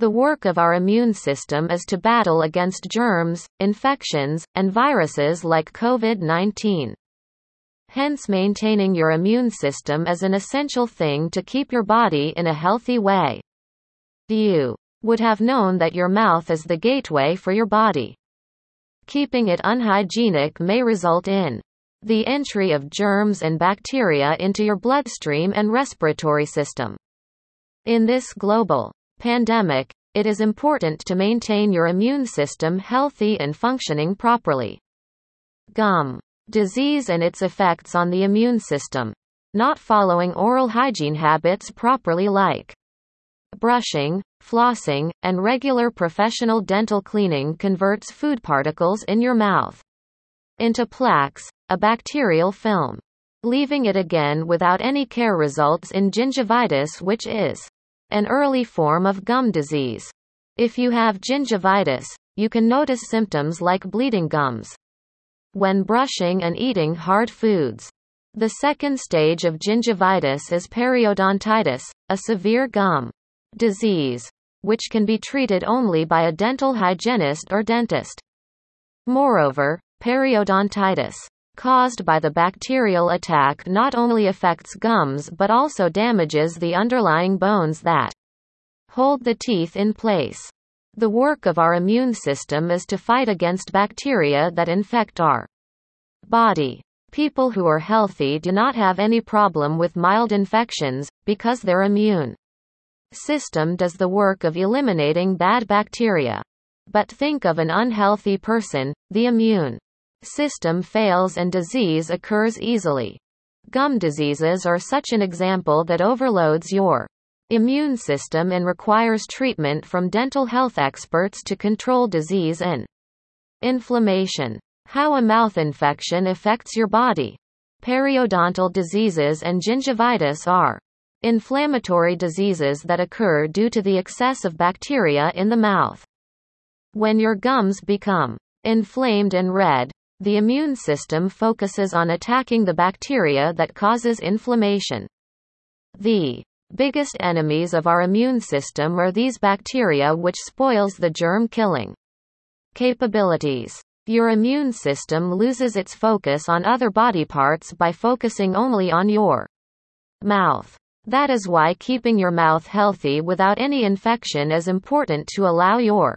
The work of our immune system is to battle against germs, infections, and viruses like COVID-19. Hence maintaining your immune system is an essential thing to keep your body in a healthy way. You would have known that your mouth is the gateway for your body. Keeping it unhygienic may result in the entry of germs and bacteria into your bloodstream and respiratory system. In this global pandemic, it is important to maintain your immune system healthy and functioning properly. Gum disease and its effects on the immune system. Not following oral hygiene habits properly like brushing, flossing, and regular professional dental cleaning converts food particles in your mouth into plaques, a bacterial film. Leaving it again without any care results in gingivitis which is an early form of gum disease. If you have gingivitis, you can notice symptoms like bleeding gums when brushing and eating hard foods. The second stage of gingivitis is periodontitis, a severe gum disease, which can be treated only by a dental hygienist or dentist. Moreover, periodontitis caused by the bacterial attack not only affects gums but also damages the underlying bones that hold the teeth in place. The work of our immune system is to fight against bacteria that infect our body. People who are healthy do not have any problem with mild infections, because their immune system does the work of eliminating bad bacteria. But think of an unhealthy person, the immune system fails and disease occurs easily. Gum diseases are such an example that overloads your immune system and requires treatment from dental health experts to control disease and inflammation. How a mouth infection affects your body. Periodontal diseases and gingivitis are inflammatory diseases that occur due to the excess of bacteria in the mouth. When your gums become inflamed and red, the immune system focuses on attacking the bacteria that causes inflammation. The biggest enemies of our immune system are these bacteria which spoils the germ-killing capabilities. Your immune system loses its focus on other body parts by focusing only on your mouth. That is why keeping your mouth healthy without any infection is important to allow your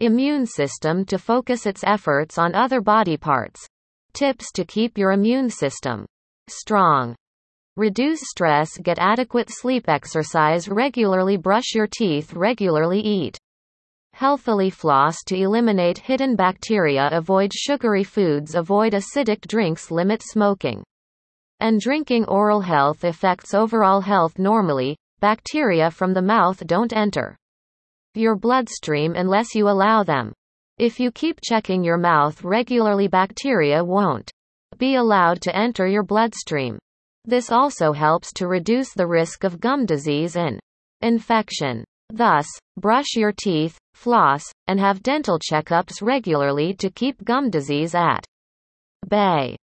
Immune system to focus its efforts on other body parts. Tips to keep your immune system strong. Reduce stress, get adequate sleep, exercise regularly, brush your teeth regularly, eat healthily, floss to eliminate hidden bacteria, avoid sugary foods, avoid acidic drinks, limit smoking. And drinking oral health affects overall health normally. Bacteria from the mouth don't enter your bloodstream unless you allow them. If you keep checking your mouth regularly, bacteria won't be allowed to enter your bloodstream. This also helps to reduce the risk of gum disease and infection. Thus, brush your teeth, floss, and have dental checkups regularly to keep gum disease at bay.